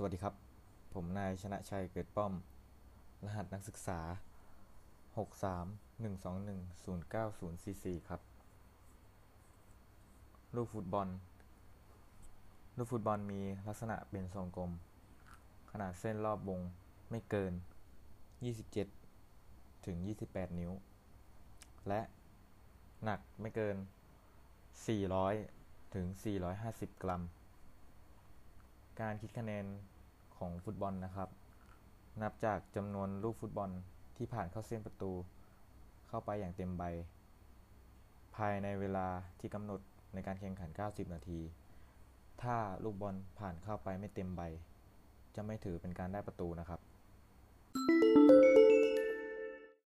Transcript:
สวัสดีครับ ผมนายชนะชัยเกิดป้อม รหัสนักศึกษา 631210944 ครับ ลูกฟุตบอล ลูกฟุตบอลมีลักษณะเป็นทรงกลม ขนาดเส้นรอบวงไม่เกิน 27 ถึง 28 นิ้ว และหนักไม่เกิน 400 ถึง 450 กรัม การคิดคะแนนของฟุตบอลนะครับ นับจากจำนวนลูกฟุตบอลที่ผ่านเข้าเส้นประตู เข้าไปอย่างเต็มใบ ภายในเวลาที่กำหนดในการแข่งขัน 90 นาที ถ้าลูกบอลผ่านเข้าไปไม่เต็มใบ จะไม่ถือเป็นการได้ประตูนะครับ